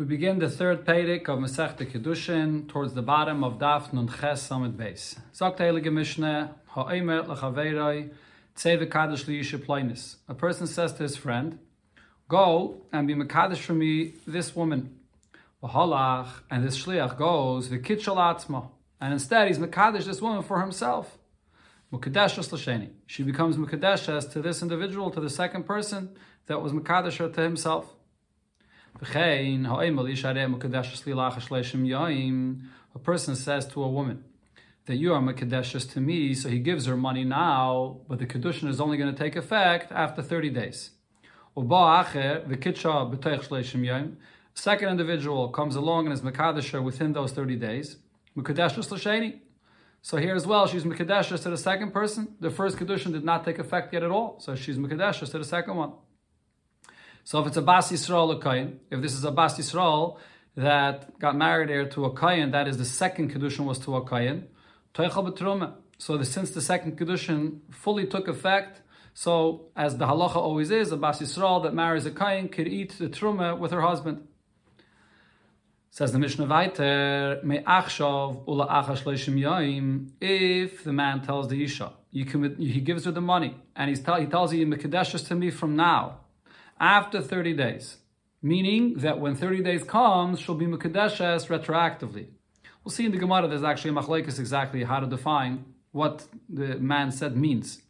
We begin the third Pedic of Masechta Kedushin towards the bottom of Daf Nun Ches Samid Beis. Sagt Ha'omer l'chaveiroi tzeve kadosh liyishe ploinis. A person says to his friend, Go and be mekadosh for me this woman. V'halach, and this shliach goes, v'kitshal atzma. And instead he's mekadosh this woman for himself. Mukadeshas l'sheni. She becomes mukadeshas to this individual, to the second person that was mekadosh to himself. A person says to a woman that you are Mekadeshus to me, so he gives her money now, but the Kedushin is only going to take effect after 30 days. Second individual comes along and is Mekadesher within those 30 days. So here as well, she's Mekadeshus to the second person. The first Kedushin did not take effect yet at all, so she's Mekadeshus to the second one. So if it's a Bas Yisrael, a Kayin, if this is a Bas Yisrael that got married here to a Kayin, that is the second Kedushin was to a Kayin, so the, since the second Kedushin fully took effect, so as the halacha always is, a Bas Yisrael that marries a Kayin could eat the Truma with her husband. Says the Mishnah weiter, Me'achshav ula yaim, if the man tells the Isha, you can, he gives her the money, and he's tell, he tells you, Mekadeshus to me from now, after 30 days. Meaning that when 30 days comes, she'll be Mukadeshes retroactively. We'll see in the Gemara there's actually a machlekes exactly how to define what the man said means.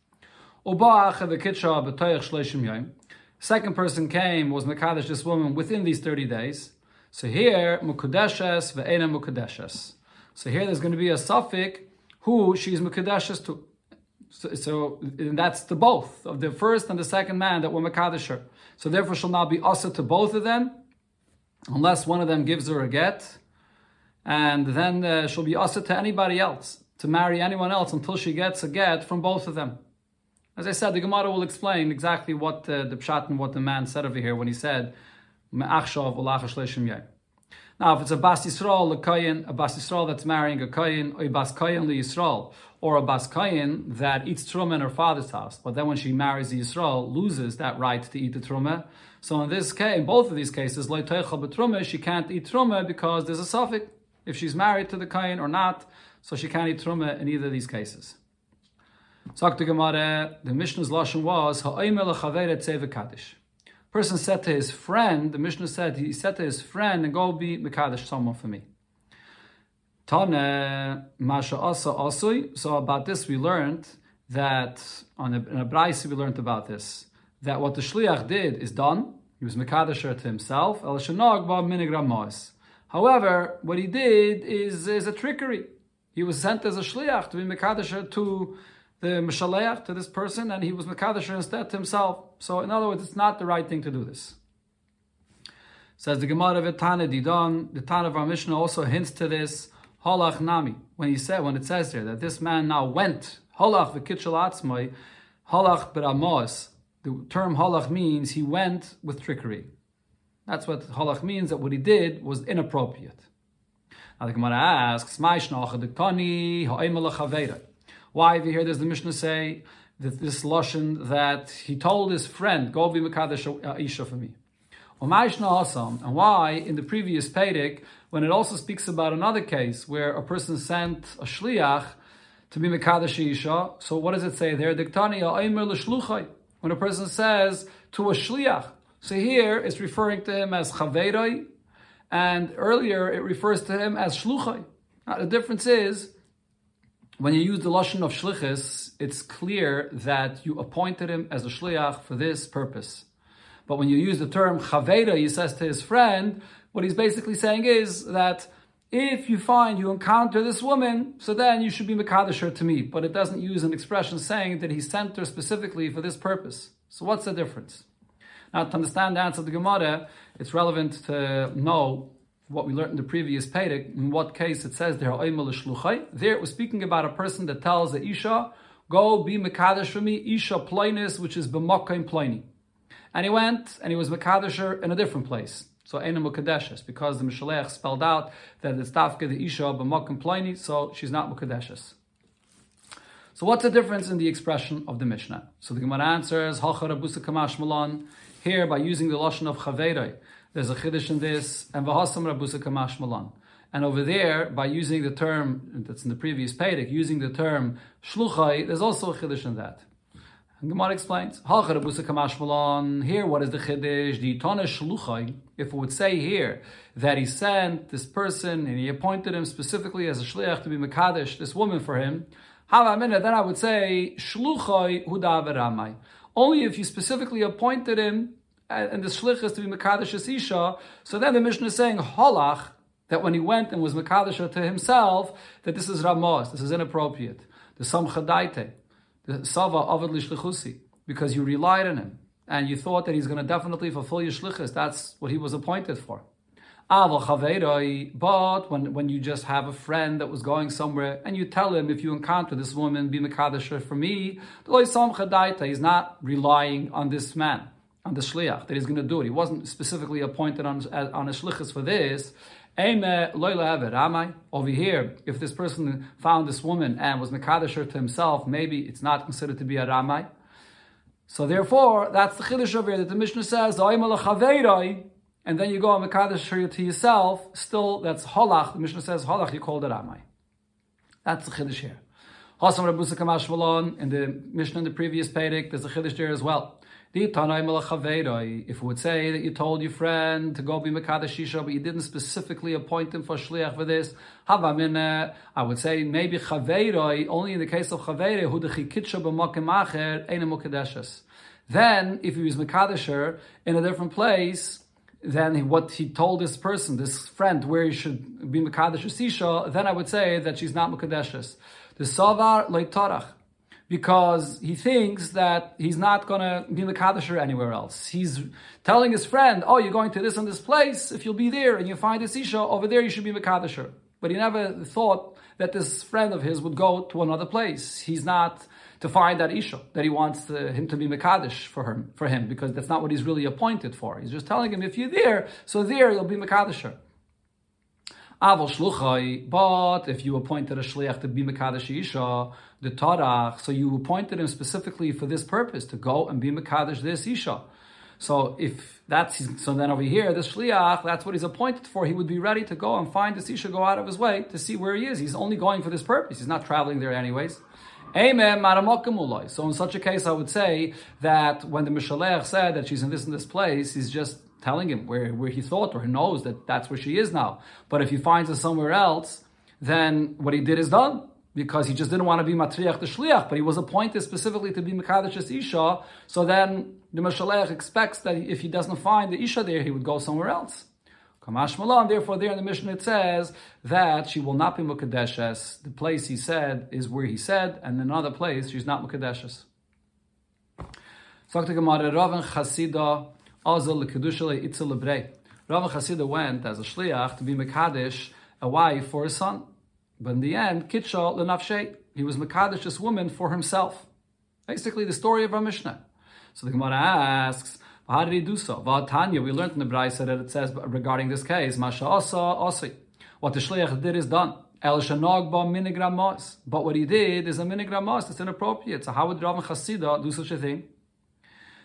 Second person came, was Mekadesh this woman within these 30 days. So here, Mukadeshes ve'ena Mukadeshes. So here there's going to be a suffix who she's Mukadeshes to. So, so that's the both of the first and the second man that were Makadisher. So therefore she'll now be asa to both of them, unless one of them gives her a get, and then uh, she'll be asa to anybody else, to marry anyone else until she gets a get from both of them. As I said, the Gemara will explain exactly what uh, the pshat and what the man said over here when he said, Me'achshav now, if it's a Bas Yisrael, a a Bas Yisrael that's marrying a Kayin, or a Bas Kayin li Yisrael, or a Bas Kayin that eats Truma in her father's house, but then when she marries Yisrael, loses that right to eat the Truma. So in this case, in both of these cases, Truma, she can't eat Truma because there's a suffix, if she's married to the Kayin or not, so she can't eat Truma in either of these cases. Sagt the Gemara, the Mishnah's Lashon was, Ha'oimel Chaveret Kaddish person said to his friend, the Mishnah said, he said to his friend, and go be Mekadesh someone for me. Tane Masha Asa Asui. So about this we learned that on a, in a we learned about this. That what the Shliach did is done. He was Mekadesher to himself. However, what he did is, is a trickery. He was sent as a Shliach to be Mekadesher to the Mishaleach to this person, and he was Mekadesher instead to himself. So, in other words, it's not the right thing to do this. Says the Gemara Vitana Didon, the Tan of our Mishnah also hints to this. Holach Nami, when he said, when it says here that this man now went, Holach v'kitchel atzmai, Holach b'ramos. The term Holach means he went with trickery. That's what Holach means, that what he did was inappropriate. Now the Gemara asks, why, you hear this, the Mishnah say that this lashon that he told his friend, "Go be mekadesh isha for me." And why in the previous Pedic, when it also speaks about another case where a person sent a shliach to be mekadesh isha, so what does it say there? When a person says to a shliach, so here it's referring to him as chaveroi, and earlier it refers to him as shluchai. Now, the difference is when you use the lashon of shlichus, it's clear that you appointed him as a shliach for this purpose. But when you use the term chaveda, he says to his friend, what he's basically saying is that if you find you encounter this woman, so then you should be Mekadesh to me. But it doesn't use an expression saying that he sent her specifically for this purpose. So what's the difference? Now, to understand the answer to the Gemara, it's relevant to know what we learned in the previous Pedic, in what case it says there, there it was speaking about a person that tells the Isha, go be Mekadesh for me, Isha Ploinis, which is B'mokaim Ploini. And he went and he was Mekadesher in a different place. So Eina Mukadeshes, because the Mishalech spelled out that it's Tafke the Isha B'mokaim Ploini, so she's not Mukadeshes. So what's the difference in the expression of the Mishnah? So the Gemara answers, Here by using the Lashon of Chaveroi, There's a chiddush in this, and v'hasam rabusa kamash malan. And over there, by using the term that's in the previous pedic, using the term shluchai, there's also a chiddush in that. And Gemara explains, Here, what is the chiddush? The tana shluchai. If it would say here that he sent this person and he appointed him specifically as a shliach to be mekadesh, this woman for him, then I would say hudaveramai. Only if you specifically appointed him uh, and the shlich is to be mekadesh isha. So then the Mishnah is saying Holach, that when he went and was mekadesh to himself, that this is ramos, this is inappropriate. The samcha daite the Sava Avad Lishlichusi, because you relied on him and you thought that he's going to definitely fulfill your shlichus. That's what he was appointed for. But when, when you just have a friend that was going somewhere and you tell him, if you encounter this woman, be Mekadesh for me, he's not relying on this man, on the shliach, that he's going to do it. He wasn't specifically appointed on, on a shlichus for this. Over here, if this person found this woman and was Mekadesher to himself, maybe it's not considered to be a Ramai. So therefore, that's the Chiddush over here that the Mishnah says, and then you go on Mekadesher to yourself, still that's Holach. The Mishnah says Holach, you called it Ramai. That's the Chiddush here. Hasam Rabusa Kamash in the Mishnah in the previous Pedic, there's a Chiddush there as well. If it would say that you told your friend to go be Mekadesh Shisha, but you didn't specifically appoint him for Shliach for this, I would say maybe Chaveiroi, only in the case of Chaveiroi, who the Chikitsha b'makim acher. Then, if he was Mekadesher in a different place, then what he told this person, this friend, where he should be Mekadesh Sisha, then I would say that she's not Mekadeshes. The Savar Leitorach because he thinks that he's not going to be Makadasher anywhere else. He's telling his friend, oh, you're going to this and this place, if you'll be there and you find this Isha, over there you should be Makadasher. But he never thought that this friend of his would go to another place. He's not to find that Isha, that he wants to, him to be Makadish for him, for him, because that's not what he's really appointed for. He's just telling him, if you're there, so there you'll be Makadasher. Aval shluchai, but if you appointed a shliach to be mekadesh isha, the tarach, so you appointed him specifically for this purpose to go and be mekadesh this isha. So if that's so, then over here, the shliach, that's what he's appointed for. He would be ready to go and find this isha, go out of his way to see where he is. He's only going for this purpose. He's not traveling there anyways. Amen. So in such a case, I would say that when the Mishalech said that she's in this and this place, he's just telling him where, where he thought or he knows that that's where she is now. But if he finds her somewhere else, then what he did is done. Because he just didn't want to be matriach the shliach, but he was appointed specifically to be mekadesh isha. So then the mashalech expects that if he doesn't find the isha there, he would go somewhere else. Kamash malam. Therefore, there in the mission it says that she will not be mukadeshes. The place he said is where he said, and in another place she's not mukadeshes. Rav Chasida Azal Kedusha Itzel Lebrei. Rav Chasida went as a shliach to be Mekadesh, a wife for his son. But in the end, Kitshal Lenafshe, he was Mekadesh this woman for himself. Basically, the story of our Mishnah. So the Gemara asks, how did he do so? Tanya, we learned in the Brisa that it says regarding this case, Masha Asa Asi. What the shliach did is done. El Shanog ba minigram But what he did is a minigram mas. It's inappropriate. So how would Rav Chasida do such a thing?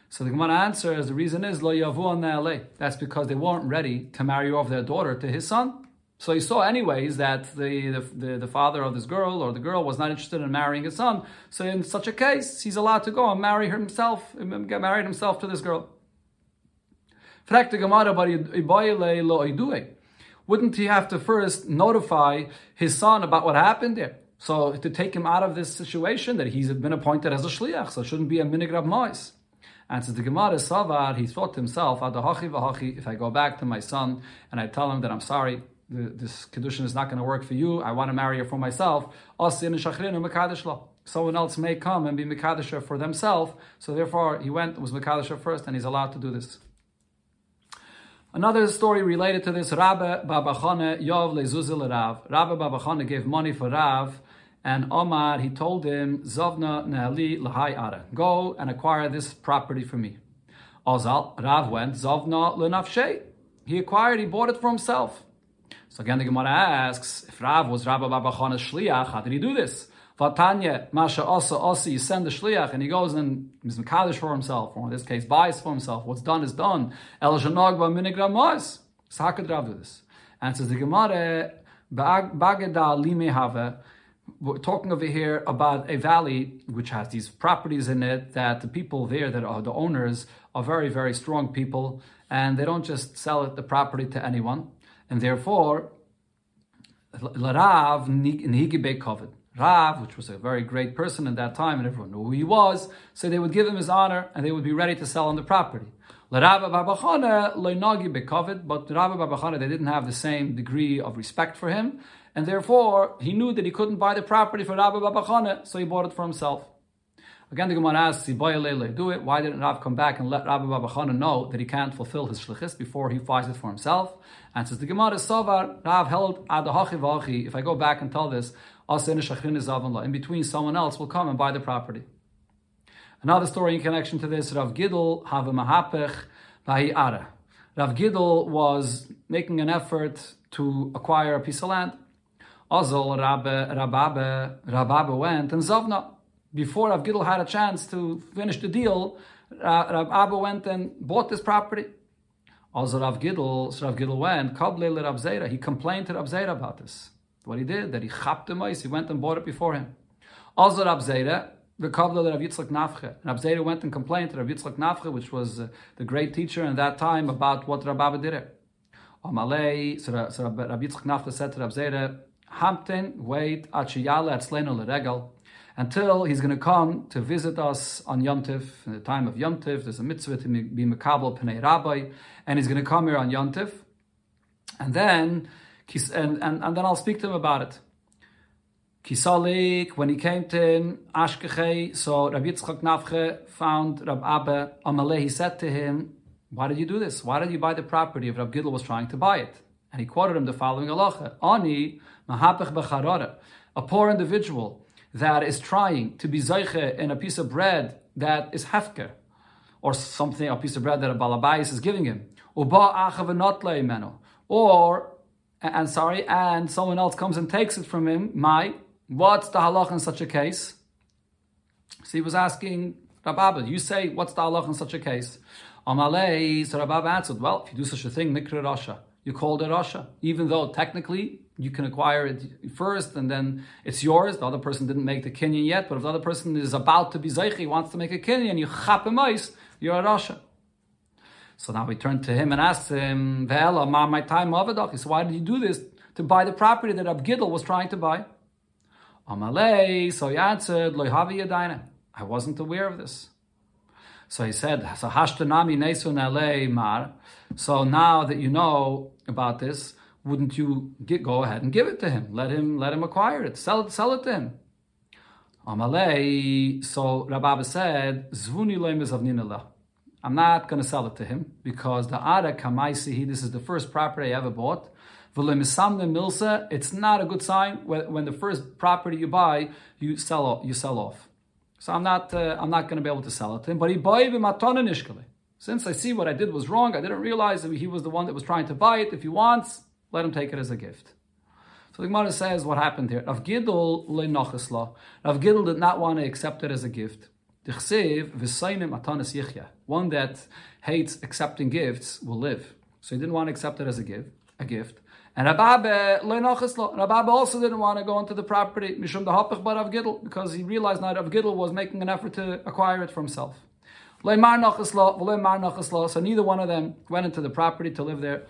So the Gemara answers the reason is lo yavu That's because they weren't ready to marry off their daughter to his son. So he saw anyways that the, the, the, the, father of this girl or the girl was not interested in marrying his son. So in such a case, he's allowed to go and marry himself, get married himself to this girl. Wouldn't he have to first notify his son about what happened there? So to take him out of this situation that he's been appointed as a shliach, so it shouldn't be a minigrab mois. And says the Gemara Savar, he thought to himself, if I go back to my son and I tell him that I'm sorry, this condition is not going to work for you, I want to marry her for myself, someone else may come and be Mekadesha for themselves. So therefore, he went, was Mekadesha first, and he's allowed to do this. Another story related to this, Rabbi Babachane Yov Rav. Rabbi Babachane gave money for Rav and Omar, he told him, Zavna Nehali Lahai Ara, go and acquire this property for me. Ozal, Rav went, Zavna Lenafshe. He acquired, he bought it for himself. So again, the Gemara asks, if Rav was Rabbi Babachane's shliach, how did he do this? Vatanya, Masha Asa Asa, you send the shliach and he goes and is Mekadosh for himself, or in this case, buys for himself. What's done is done. El Shanag ba minigram Maz. So how could Rav do this? And says the Gemara, Bagada Lime we're talking over here about a valley which has these properties in it that the people there that are the owners are very, very strong people and they don't just sell it, the property to anyone. And therefore, Larav Nihigi Kovid. Rav, which was a very great person in that time, and everyone knew who he was, so they would give him his honor and they would be ready to sell on the property. But Rabba Barbachana they didn't have the same degree of respect for him, and therefore he knew that he couldn't buy the property for Rabba Barbachana, so he bought it for himself. Again, the Gemara asks, do it. Why didn't Rav come back and let Rabbi Babachana know that he can't fulfill his shlichus before he buys it for himself? And says the Gemara, Savar, Rav held Adahachi If I go back and tell this, in between, someone else will come and buy the property. Another story in connection to this, Rav Gidl have a mahapech ara. Rav Gidl was making an effort to acquire a piece of land. Azol Rabbe, Rababe, Rababe went and Zavna. Before Rav Gidl had a chance to finish the deal, Rav Abba went and bought this property. Also Rav Gidl, Rav Gidl went, Kable Rav Zera. He complained to Rav Zera about this. What he did, that he chapped the mice, he went and bought it before him. Also Rav Zera, the Kabbalah Rav Yitzchak Nafche. Rav Zera went and complained to Rav Yitzchak Nafche, which was uh, the great teacher in that time, about what Rav Abba did. Amalei, so, Rav, so Yitzchak Nafche said to Rav Zera, Hampton, wait, Achiyala at Sleno Leregel, until he's going to come to visit us on Yom Tif, in the time of Yom Tif. There's a mitzvah to be Mekabel Pnei Rabbi, and he's going to come here on Yom Tif. And then and, and, and then I'll speak to him about it. Kisalik, when he came to Ashkeche, so Rabbi Yitzchak Nafche found Rab Abba Amaleh. He said to him, Why did you do this? Why did you buy the property if Rab Gidl was trying to buy it? And he quoted him the following halacha: Ani mahapech becharara, a poor individual that is trying to be zeiche in a piece of bread that is hefker, or something, a piece of bread that a balabais is giving him, or and sorry, and someone else comes and takes it from him, my, what's the halach in such a case? So he was asking Rababa, you say, what's the halach in such a case? Amalei, so Rababa answered, well, if you do such a thing, mikra rasha, you called it rasha, even though technically you can acquire it first and then it's yours. The other person didn't make the Kenyan yet, but if the other person is about to be zeichi, wants to make a Kenyan, you chap him ice, you're a rasha. So now we turn to him and ask him, Ve'ela, ma my time avadach. Said, why did you do this? To buy the property that Abgidl was trying to buy. Amalei, so he answered, Loihavi yadaina. I wasn't aware of this. So he said, so hashtanami nesun mar. So now that you know about this, wouldn't you get, go ahead and give it to him? Let him let him acquire it. Sell it, sell it to him. Amalei, so Rabbi said, Zvuni loim I'm not going to sell it to him because the Ara Kamaisihi, this is the first property I ever bought. Milsa, it's not a good sign when the first property you buy, you sell you sell off. So I'm not uh, I'm not going to be able to sell it to him. But he bought nishkale. Since I see what I did was wrong, I didn't realize that he was the one that was trying to buy it. If he wants, let him take it as a gift. So the Gemara says what happened here. Rav Gidl Rav Gidl did not want to accept it as a gift. One that hates accepting gifts will live. So he didn't want to accept it as a gift. A gift. And Rababe Rababe also didn't want to go into the property Mishum the but of Gidl because he realized now Rav Gidl was making an effort to acquire it for himself. So neither one of them went into the property to live there.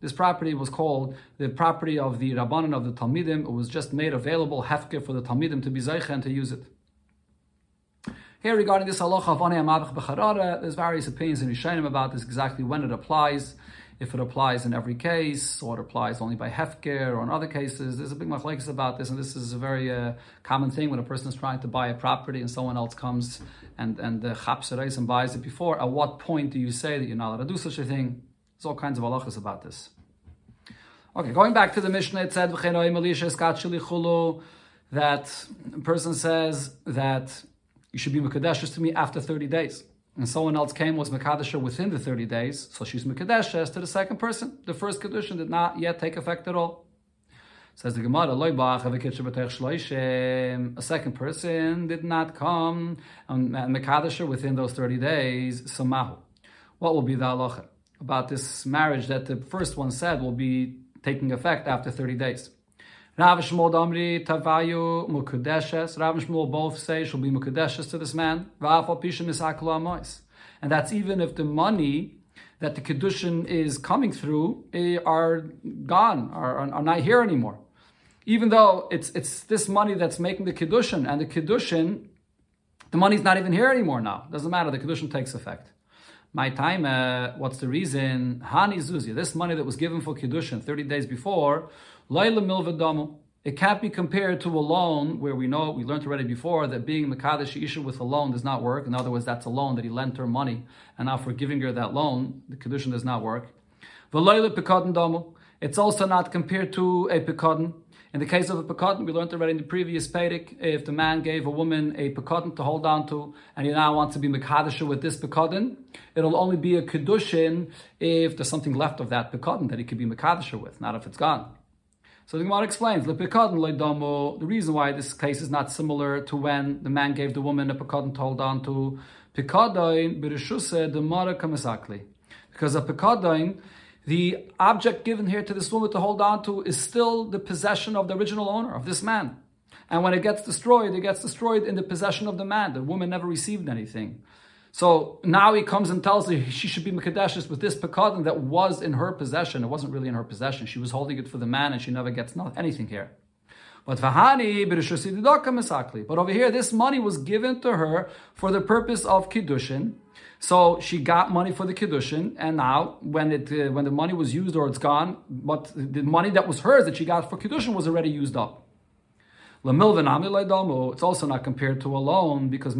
This property was called the property of the Rabbanan of the Talmidim. It was just made available hefker for the Talmidim to be zeicha and to use it. Here, regarding this halacha of Anei Becharara, there's various opinions in Rishonim about this, exactly when it applies, if it applies in every case, or it applies only by Hefker, or in other cases. There's a big machlekes about this, and this is a very uh, common thing when a person is trying to buy a property and someone else comes and, and the uh, and buys it before. At what point do you say that you're not allowed to do such a thing? There's all kinds of halachas about this. Okay, going back to the Mishnah, it said, that a person says that you should be Mekadesh to me after 30 days. And someone else came, was Mekadesh within the 30 days, so she's Mekadesh to the second person. The first condition did not yet take effect at all. Says the Gemara. A second person did not come um, and mekadesher within those thirty days. Samahu. What will be the halacha about this marriage that the first one said will be taking effect after thirty days? Rav Shmuel Damri Tavayu Mukadeshes. Rav Shmuel both say she'll be Mukadeshes to this man. And that's even if the money that the Kedushin is coming through eh, are gone, are, are not here anymore even though it's it's this money that's making the Kedushin, and the Kedushin, the money's not even here anymore now. Doesn't matter. The kiddushin takes effect. My time, uh, what's the reason? Hani zuzia, this money that was given for Kedushin 30 days before, laila milvadamu. It can't be compared to a loan where we know, we learned already before, that being Makadish Isha with a loan does not work. In other words, that's a loan that he lent her money, and now for giving her that loan, the Kedushin does not work. It's also not compared to a Pekadon. In the case of a pekadon, we learned already in the previous Pedic, if the man gave a woman a pekadon to hold on to, and he now wants to be mekadisha with this pekadon, it'll only be a kedushin if there's something left of that pekadon that he could be mekadisha with, not if it's gone. So the Gemara explains, the reason why this case is not similar to when the man gave the woman a pekadon to hold on to, pekadon. Because a pekadon the object given here to this woman to hold on to is still the possession of the original owner, of this man. And when it gets destroyed, it gets destroyed in the possession of the man. The woman never received anything. So now he comes and tells her she should be Mekadeshes with this Pekadon that was in her possession. It wasn't really in her possession. She was holding it for the man and she never gets anything here. But But over here, this money was given to her for the purpose of Kiddushin. So she got money for the kiddushin, and now when it uh, when the money was used or it's gone, but the money that was hers that she got for kiddushin was already used up. It's also not compared to a loan because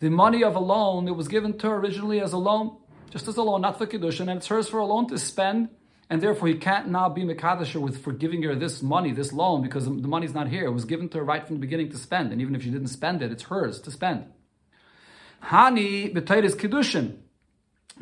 the money of a loan it was given to her originally as a loan, just as a loan, not for kiddushin, and it's hers for a loan to spend, and therefore he can't now be mekadesher with for giving her this money, this loan, because the money's not here. It was given to her right from the beginning to spend, and even if she didn't spend it, it's hers to spend. Hani b'teiris kiddushin.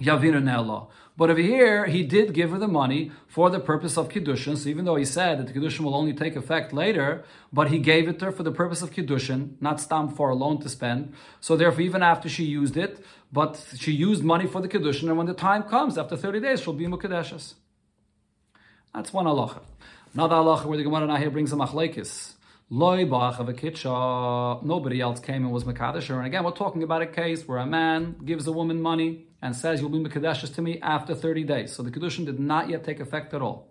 Yavinu Nella. But over here, he did give her the money for the purpose of Kiddushin. So even though he said that the Kiddushin will only take effect later, but he gave it to her for the purpose of Kiddushin, not stam for a loan to spend. So therefore, even after she used it, but she used money for the Kiddushin, and when the time comes, after 30 days, she'll be Mukadeshes. That's one halacha. Another halacha where the Gemara here brings a machlekes. Loi of a kitcha. Nobody else came and was Makadasher. And again, we're talking about a case where a man gives a woman money and says, You'll be Makadashers to me after 30 days. So the Kedushin did not yet take effect at all.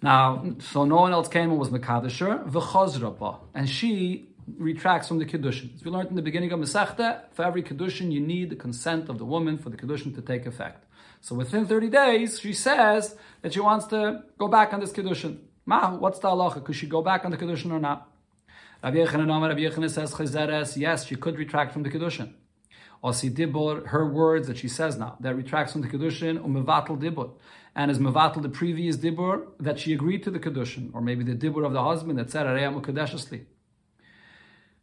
Now, so no one else came and was Makadasher, V'chazrapa. And she retracts from the Kedushin. As we learned in the beginning of Masechta, for every Kedushin, you need the consent of the woman for the Kedushin to take effect. So within 30 days, she says that she wants to go back on this Kedushin. Ma, what's the halacha? Could she go back on the Kedushin or not? Rabbi Yechanan, says, yes, she could retract from the Kedushin. Osi dibur, her words that she says now, that retracts from the Kedushin, umevatel dibur. And is mevatel the previous dibur that she agreed to the Kedushin, or maybe the dibur of the husband that said, Areya mukadeshesli.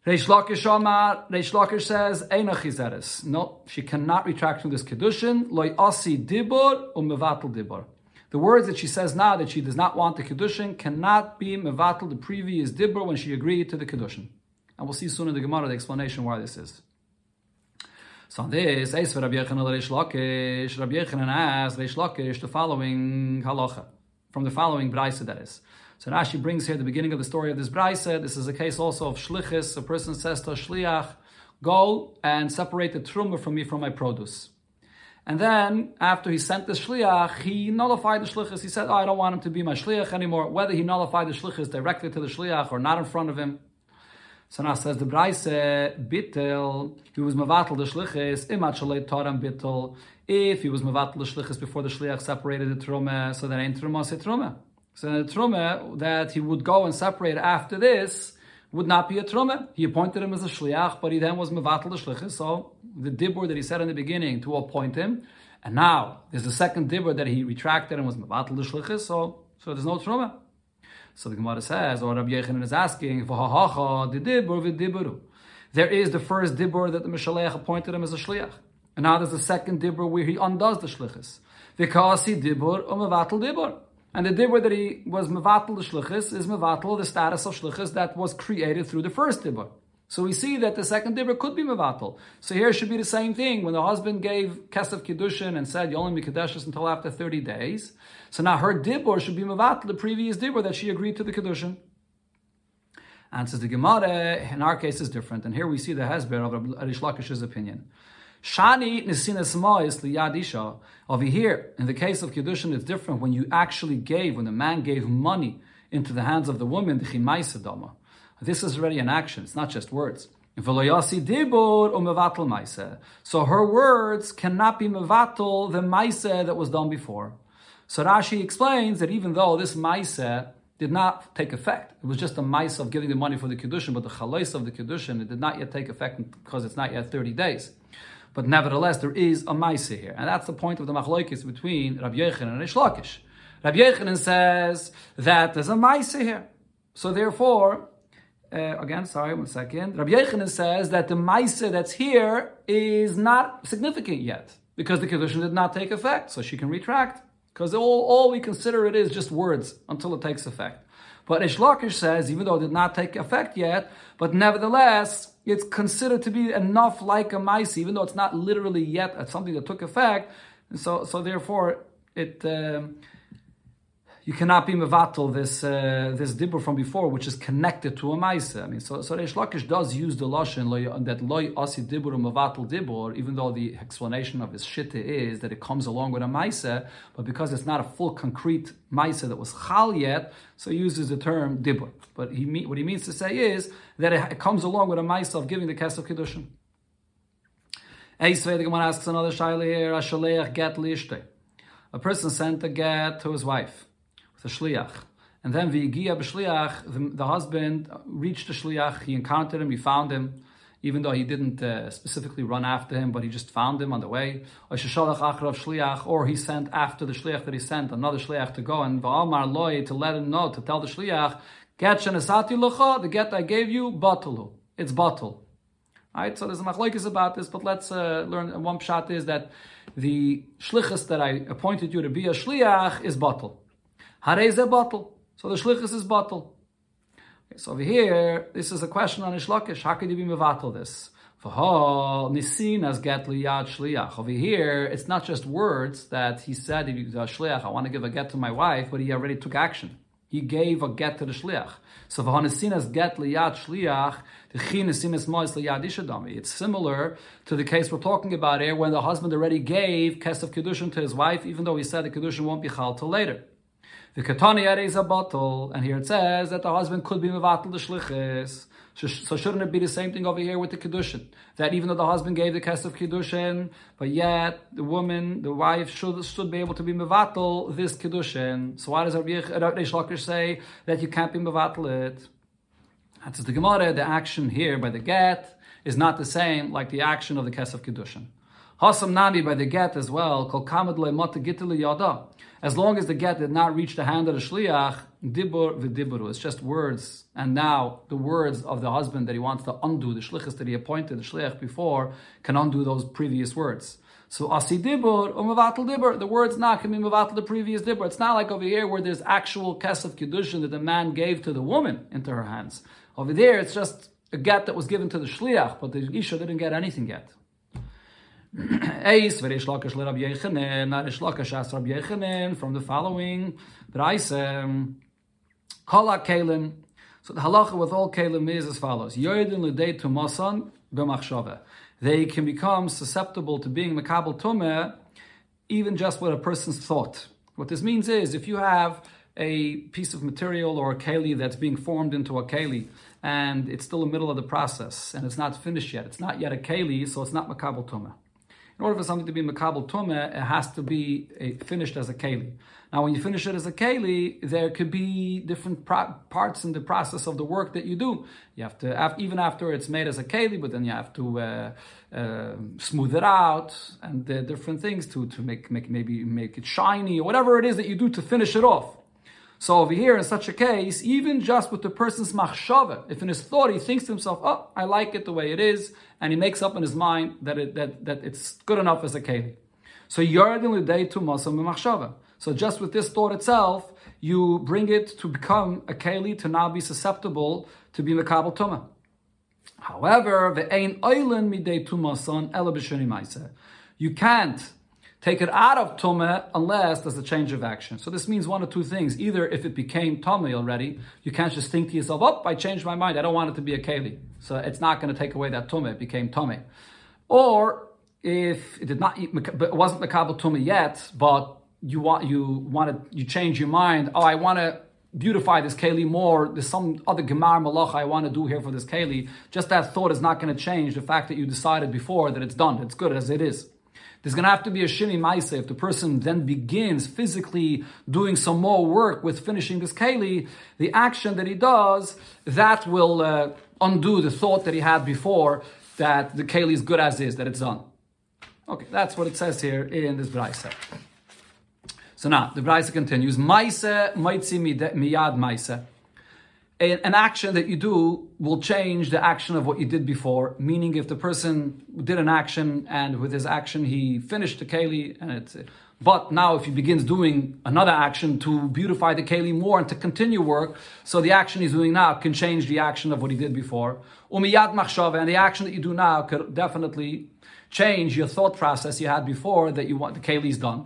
Reish Lakish Omar, Reish Lakish says, Eina chizeres. No, she cannot retract from this Kedushin, loy osi dibur, umevatel dibur. The words that she says now that she does not want the Kedushin cannot be mevatel the previous dibur when she agreed to the Kedushin. And we'll see soon in the Gemara the explanation why this is. So on this, Eis Rabbi Yechanan Reish Lakish, Rabbi Yechanan asks Reish Lakish the following halacha, from the following brisa that is. So Rashi brings here the beginning of the story of this brisa. This is a case also of shlichus. A person says to shliach, go and separate the truma from me from my produce. And then, after he sent the shliach, he nullified the shlichus. He said, oh, I don't want him to be my shliach anymore. Whether he nullified the shlichus directly to the shliach or not in front of him. So now says the Braise, bitel, he was mevatel the shlichus, imat shalei toram bitel, if he was mevatel the shlichus before the shliach separated the truma, so that ain't truma se truma. So the truma that he would go and separate after this, would not be a truma. He appointed him as a shliach, but he then was mevatel the shlichus. So the dibur that he said in the beginning to appoint him, and now there's a second dibur that he retracted and was mevatel the shlichus. So so there's no truma. So the Gemara says, or Rabbi Yechanan is asking. There is the first dibur that the Mishalech appointed him as a shliach. And now there's the second dibur where he undoes the shlichus. Because he dibur or mevatel dibur. And the dibur that he was mevatel the shlichus is mevatel the status of shlichus that was created through the first dibur. So we see that the second dibur could be mevatel. So here should be the same thing. When the husband gave kesef kiddushin and said, "You only mikadeshes until after thirty days," so now her dibur should be mevatel the previous dibur that she agreed to the kiddushin. Answers the Gemara. In our case, is different, and here we see the hesber of Rish Lakish's opinion. Shani nesinas ma'is liyadisha. Over here, in the case of kiddushin, it's different. When you actually gave, when the man gave money into the hands of the woman, the chimaisa dama. This is already an action. It's not just words. So her words cannot be mevatel the maise that was done before. So Rashi explains that even though this maise did not take effect, it was just a maise of giving the money for the kedushin, but the chalais of the kedushin it did not yet take effect because it's not yet thirty days. But nevertheless, there is a maise here, and that's the point of the machlokes between Rabbi Yechon and Rish Lakish. Rabbi Yechanan says that there's a maise here, so therefore uh, again, sorry, one second. Rabbi Yechanan says that the Maisa that's here is not significant yet because the Kedushin did not take effect, so she can retract. Because all, all we consider it is just words until it takes effect. But Rish Lakish says, even though it did not take effect yet, but nevertheless, it's considered to be enough like a mice, even though it's not literally yet something that took effect. And so, so therefore, it um, you cannot be mevatel this uh, this dibur from before, which is connected to a ma'isa. I mean, so so Reish Lakish does use the lashon that loy asi dibur mevatel dibur, even though the explanation of his shitta is that it comes along with a ma'isa, but because it's not a full concrete ma'isa that was chal yet, so he uses the term dibur. But he what he means to say is that it, it comes along with a ma'isa of giving the kesef kiddushin. Eisvei, the Gemara asks another shaila here, a get. A person sent a get to his wife the shliach. And then v'yigia b'shliach, the, the husband reached the shliach, he encountered him, he found him, even though he didn't uh, specifically run after him, but he just found him on the way. Or shliach, or he sent after the shliach that he sent another shliach to go and v'amar loy to let him know to tell the shliach, get shenesati lucha, the get I gave you, batalu. It's batal. Right, so there's a machlokes about this, but let's uh, learn. One pshat is that the shlichus that I appointed you to be a shliach is batal. Hareze bottle. So the shlichus is bottle. Okay, so over here, this is a question on Ishlakish. How could you be mevatel this? nisin as get liyad shliach. Over here, it's not just words that he said, shliach, I want to give a get to my wife, but he already took action. He gave a get to the shliach. So nisin as get shliach, nisin mois. It's similar to the case we're talking about here, when the husband already gave kesef kedushin to his wife, even though he said the kedushin won't be chal till later. The katani is a bottle, and here it says that the husband could be mevatel the shlichus. So shouldn't it be the same thing over here with the kedushin? That even though the husband gave the cast of kedushin, but yet the woman, the wife, should should be able to be mevatel this kedushin. So why does Rabbi Lakish say that you can't be mevatel it? That's the Gemara. The action here by the get is not the same like the action of the cast of kedushin. Hasam nami by the get as well. Kol kamad le yada. As long as the get did not reach the hand of the shliach, dibur v'diburu. It's just words. And now the words of the husband that he wants to undo, the shlichus that he appointed, the shliach before, can undo those previous words. So asi dibur umevatel dibur. The words not can be mevatel the previous dibur. It's not like over here where there's actual kesef kiddushin that the man gave to the woman into her hands. Over there, it's just a get that was given to the shliach, but the isha didn't get anything yet. Eis v'reish lakish l'Rabbi Yechanan, not Lakish as Rabbi Yechanan from the following. Braisem, kol kelim. So the halacha with all kelim is as follows: Yoredin l'dei tumasan b'machshava. They can become susceptible to being mekabel tumeh, even just with a person's thought. What this means is, if you have a piece of material or a keli that's being formed into a keli, and it's still in the middle of the process, and it's not finished yet. It's not yet a keli, so it's not makabel tumah. In order for something to be makabel tumah, it has to be a, finished as a keli. Now, when you finish it as a keli, there could be different pro- parts in the process of the work that you do. You have to, even after it's made as a keli, but then you have to uh, uh, smooth it out and uh, different things to to make make maybe make it shiny or whatever it is that you do to finish it off. So over here, in such a case, even just with the person's machshava, if in his thought he thinks to himself, "Oh, I like it the way it is," and he makes up in his mind that it, that that it's good enough as a keli. So yardin l'dei tumas machshava. So just with this thought itself, you bring it to become a keli to now be susceptible to be mekabel tuma. However, the ein oilen midei tumason ela You can't take it out of tuma unless there's a change of action. So this means one of two things. Either if it became tuma already, you can't just think to yourself, "Oh, I changed my mind. I don't want it to be a keli." So it's not going to take away that tuma. It became tuma. Or if it did not, but it wasn't mekabel tuma yet, but you want you want to you change your mind. Oh, I want to beautify this keli more. There's some other gemar malach I want to do here for this keli. Just that thought is not going to change the fact that you decided before that it's done. It's good as it is. There's going to have to be a shini maise if the person then begins physically doing some more work with finishing this keli. The action that he does that will uh, undo the thought that he had before that the keli is good as is, that it's done. Okay, that's what it says here in this brayse. So now the Braisa continues: Maise maitzi miyad maise. An action that you do will change the action of what you did before. Meaning, if the person did an action and with his action he finished the keli, and it's but now if he begins doing another action to beautify the keli more and to continue work, so the action he's doing now can change the action of what he did before. Umiyad machshava, and the action that you do now could definitely change your thought process you had before that you want the keli's done.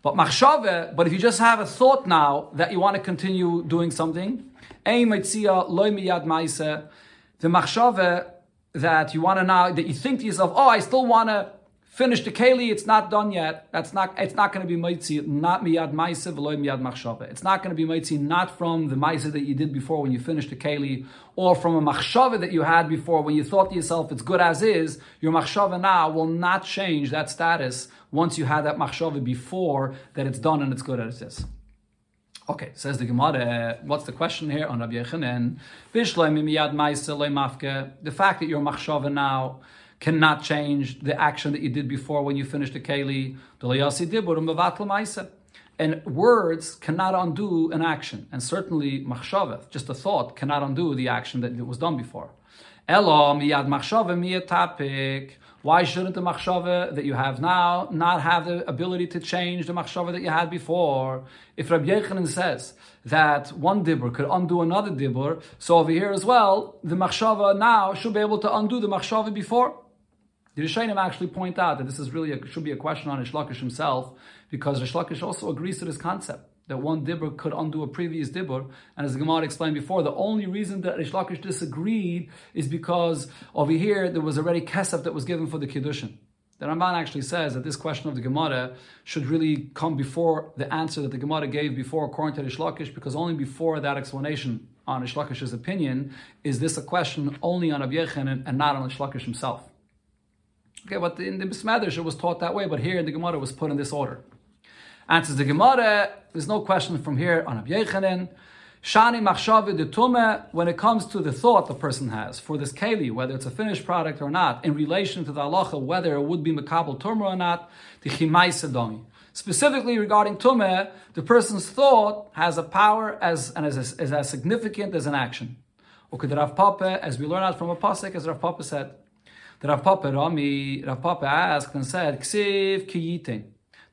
But machshave, but if you just have a thought now that you want to continue doing something, the machshave that you want to now, that you think to yourself, oh, I still want to finish the keli, it's not done yet. That's not, it's not going to be mitzi, not miyad maise, v'loy miyad machshave. It's not going to be mitzi, not from the maise that you did before when you finished the keli, or from a machshave that you had before when you thought to yourself, it's good as is. Your machshave now will not change that status once you had that machshava before that it's done and it's good as it is. Okay, says the Gemara, what's the question here on Rabbi Yechanan? The fact that your machshava now cannot change the action that you did before when you finished the keli. Um, and words cannot undo an action, and certainly machshava, just a thought, cannot undo the action that was done before. Elo miyad machshava miyad tapik. Why shouldn't the machshava that you have now not have the ability to change the machshava that you had before? If Rabbi Yechanan says that one dibur could undo another dibur, so over here as well, the machshava now should be able to undo the machshava before. The Rishonim actually point out that this is really a, should be a question on Ishlakish himself, because Ishlakish also agrees to this concept that one dibur could undo a previous dibur. And as the Gemara explained before, the only reason that Rish Lakish disagreed is because over here there was already kesef that was given for the kiddushin. The Ramban actually says that this question of the Gemara should really come before the answer that the Gemara gave before, according to Rish Lakish, because only before that explanation on Rish Lakish's opinion is this a question only on Abiyechin and, not on Rish Lakish himself. Okay, but in the Bismadish it was taught that way, but here in the Gemara it was put in this order. Answers the Gemara, there's no question from here on Rabbi Yechanan. Shani machshavi de tume, when it comes to the thought the person has for this keli, whether it's a finished product or not, in relation to the halacha, whether it would be makabel tumah or not, the chimai sedomi. Specifically regarding tume, the person's thought has a power as and as, as, as significant as an action. Okay, the Rav Papa, as we learn out from a pasuk, as Rav Papa said, the Rav Papa Rami, Rav Papa asked and said, Ksiv kiyitin.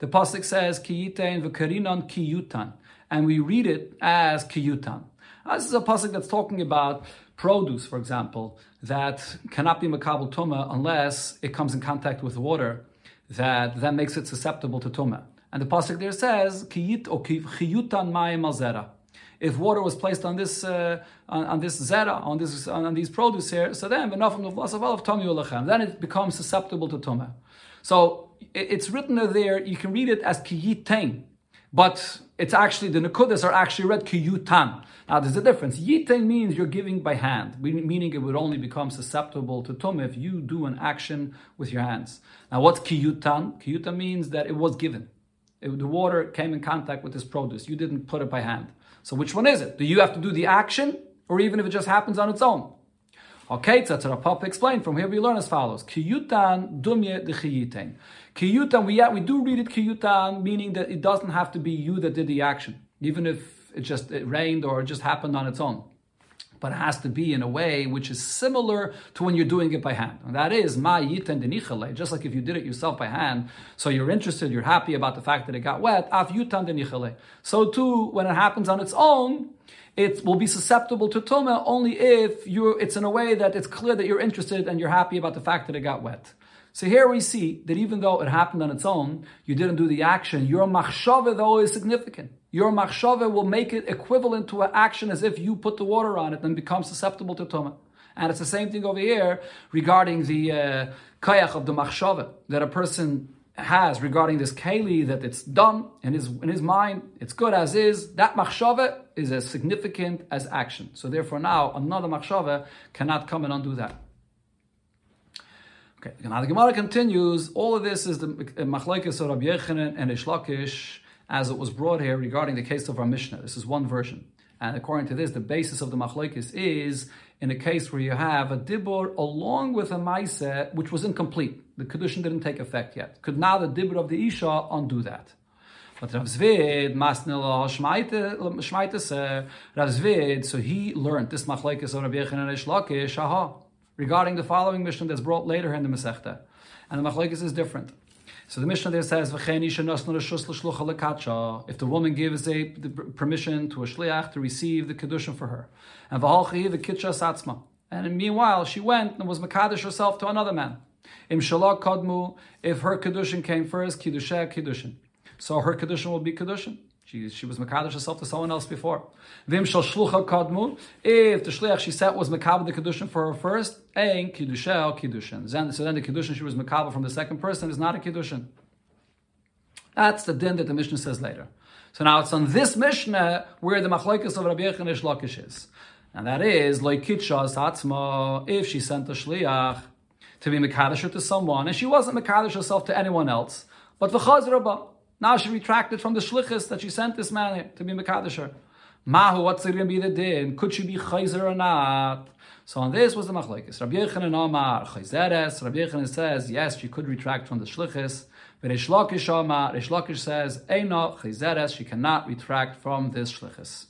The pasuk says kiyitain v'karinon kiyutan, and we read it as kiyutan. this is a pasuk that's talking about produce, for example, that cannot be makabel tuma unless it comes in contact with water that then makes it susceptible to tuma. And the pasuk there says kiyit or kiyutan mayim. If water was placed on this uh, on, on, this zera on this on, on these produce here, so then then it becomes susceptible to tuma. So it's written there, you can read it as kiyitain, but it's actually, the nakudas are actually read kiyutan. Now there's a difference. Yitain means you're giving by hand, meaning it would only become susceptible to tum if you do an action with your hands. Now what's kiyutan? Kiyutan means that it was given. It, the water came in contact with this produce. You didn't put it by hand. So which one is it? Do you have to do the action, or even if it just happens on its own? Okay, what explained. From here we learn as follows: Kiyutan dumye de Kiyutan, we, we do read it kiyutan, meaning that it doesn't have to be you that did the action, even if it just it rained or it just happened on its own. but it has to be in a way which is similar to when you're doing it by hand. And that is ma yiten denichale, just like if you did it yourself by hand. So you're interested, you're happy about the fact that it got wet. Af yutan denichale. So too, when it happens on its own, it will be susceptible to tuma only if you it's in a way that it's clear that you're interested and you're happy about the fact that it got wet. So here we see that even though it happened on its own, you didn't do the action. Your machshava though is significant. Your machshava will make it equivalent to an action as if you put the water on it and become susceptible to tuma. And it's the same thing over here regarding the uh, kayach of the machshava that a person has regarding this keli that it's done in his in his mind, it's good as is. That machshava is as significant as action. So therefore, now another machshava cannot come and undo that. Okay, now the Gemara continues. All of this is the machlekes of Rabbi Yechanan and Ishlakish, as it was brought here regarding the case of our Mishnah. This is one version. And according to this, the basis of the machlekes is in a case where you have a dibur along with a maise which was incomplete. The kedushin didn't take effect yet. Could now the dibur of the isha undo that? But Rav Zvid, Masnil Shmaite, Rav Zvid, so he learned this machlekes of Rabbi Yechon and Ishlakish, aha, regarding the following mission that's brought later in the Masechta. And the machlekes is different. So the Mishnah there says, If the woman gives a permission to a shliach to receive the kedushin for her, and the kitcha satzma, and meanwhile she went and was makadosh herself to another man. Im shalak kadmu, if her kedushin came first, kiddusha kedushin. So her kedushin will be kedushin. She, she was Makadish herself to someone else before. Vim shlucha kadmu. If the shliach she said was Makabah the Kedushin for her first, ein Kiddusha Kiddushin. So then the Kiddushin she was Makabah from the second person is not a Kiddushin. That's the din that the Mishnah says later. So now it's on this Mishnah where the Machlokes of Rabbi Yechon Lakish is. And that is, Loikitshas Atzma, if she sent a shliach to be Makadish to someone, and she wasn't Makadish herself to anyone else, but the Chazrabah, now she retracted from the shlichus that she sent this man to be Mekadisher. Mahu, what's it going to be the din? Could she be chayzer or not? So on this was the machlekes. Rabbi Yechanan Omar chayzeres. Rabbi Yechanan says yes, she could retract from the shlichus. But Reish Lakish Omar, Reish Lakish says eino chayzeres. She cannot retract from this shlichus.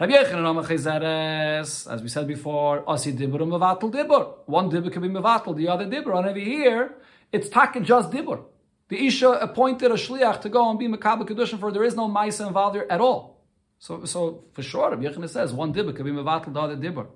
Rabbi Yechanan Omar chayzeres. As we said before, asi dibur mevatel dibur. One dibur can be mevatel, the other dibur. And over here, it's taken just dibur. The Isha appointed a shliach to go and be Makabah Kedushin for there is no Maisa involved there at all. So, so for sure, Rabbi Yechina says one dibber could be Mevatel the other dibber.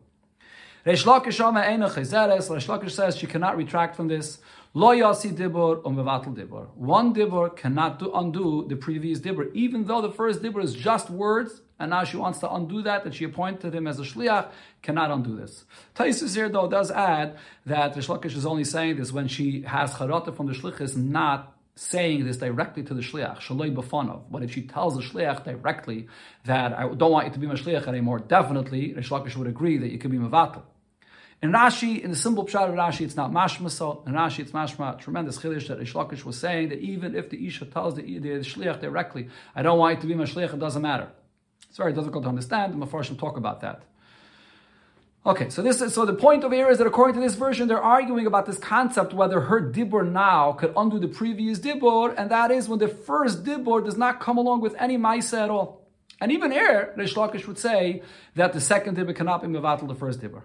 Reish Lakish Reish Lakish says she cannot retract from this. Lo Yasi Dibur or Mevatel Dibur. One Dibur cannot do, undo the previous Dibur, even though the first Dibur is just words, and now she wants to undo that, that she appointed him as a Shliach, cannot undo this. Taisus here, though, does add that Reish Lakish is only saying this when she has Charata from the Shlichus, not saying this directly to the shliach, shaloi b'fanov. But if she tells the shliach directly that I don't want you to be my shliach anymore, definitely Reish Lakish would agree that you could be mevatel. In Rashi, in the simple pshat of Rashi, it's not mashma so. In Rashi, it's mashma tremendous chiddush that Reish Lakish was saying that even if the isha tells the, the, shliach directly, I don't want you to be my shliach, it doesn't matter. It's very difficult to understand. The Mefarshim talk about that. Okay, so this is so the point of here is that according to this version, they're arguing about this concept whether her dibur now could undo the previous dibur, and that is when the first dibur does not come along with any ma'isa at all. And even here, Reish Lakish would say that the second dibur cannot be mevatel the first dibur.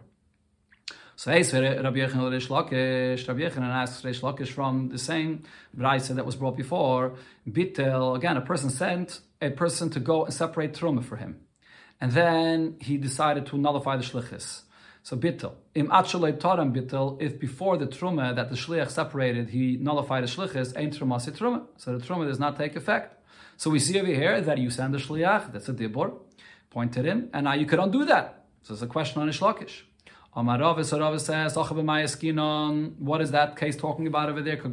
So hey, so Rabbi Yechon Reish Lakish, Rabbi Yechon asks Reish Lakish from the same brayse that was brought before. Bitel again, a person sent a person to go and separate truma for him, and then he decided to nullify the shlichus. So bittel. Im atzalei taram bittel, if before the truma that the shliach separated, he nullified the shlichus, ain't truma truma. So the truma does not take effect. So we see over here that you send the shliach, that's a dibor, pointed in, and now you could undo that. So it's a question on Ishlakish. Amarav says, what is that case talking about over there? The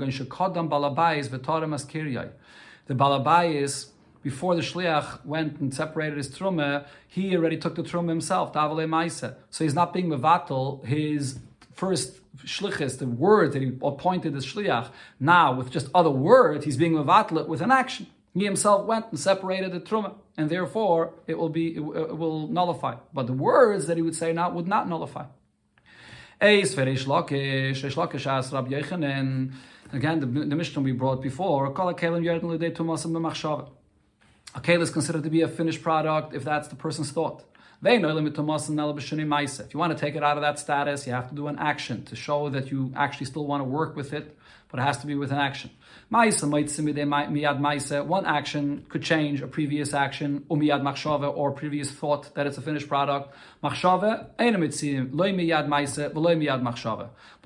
balabais before the shliach went and separated his truma, he already took the truma himself, So he's not being mevatel his first shlichus, the word that he appointed as shliach. Now, with just other words, he's being mevatel it with an action. He himself went and separated the truma, and therefore it will be it will nullify. But the words that he would say now would not nullify. Eis Lakish, Lakish asked Rabbi Yechanan. Again, the, the Mishnah we brought before. Kol Kelim Yerden L'Dei Tumasim. A keli is considered to be a finished product if that's the person's thought. If you want to take it out of that status, you have to do an action to show that you actually still want to work with it, but it has to be with an action. One action could change a previous action, or previous thought that it's a finished product. But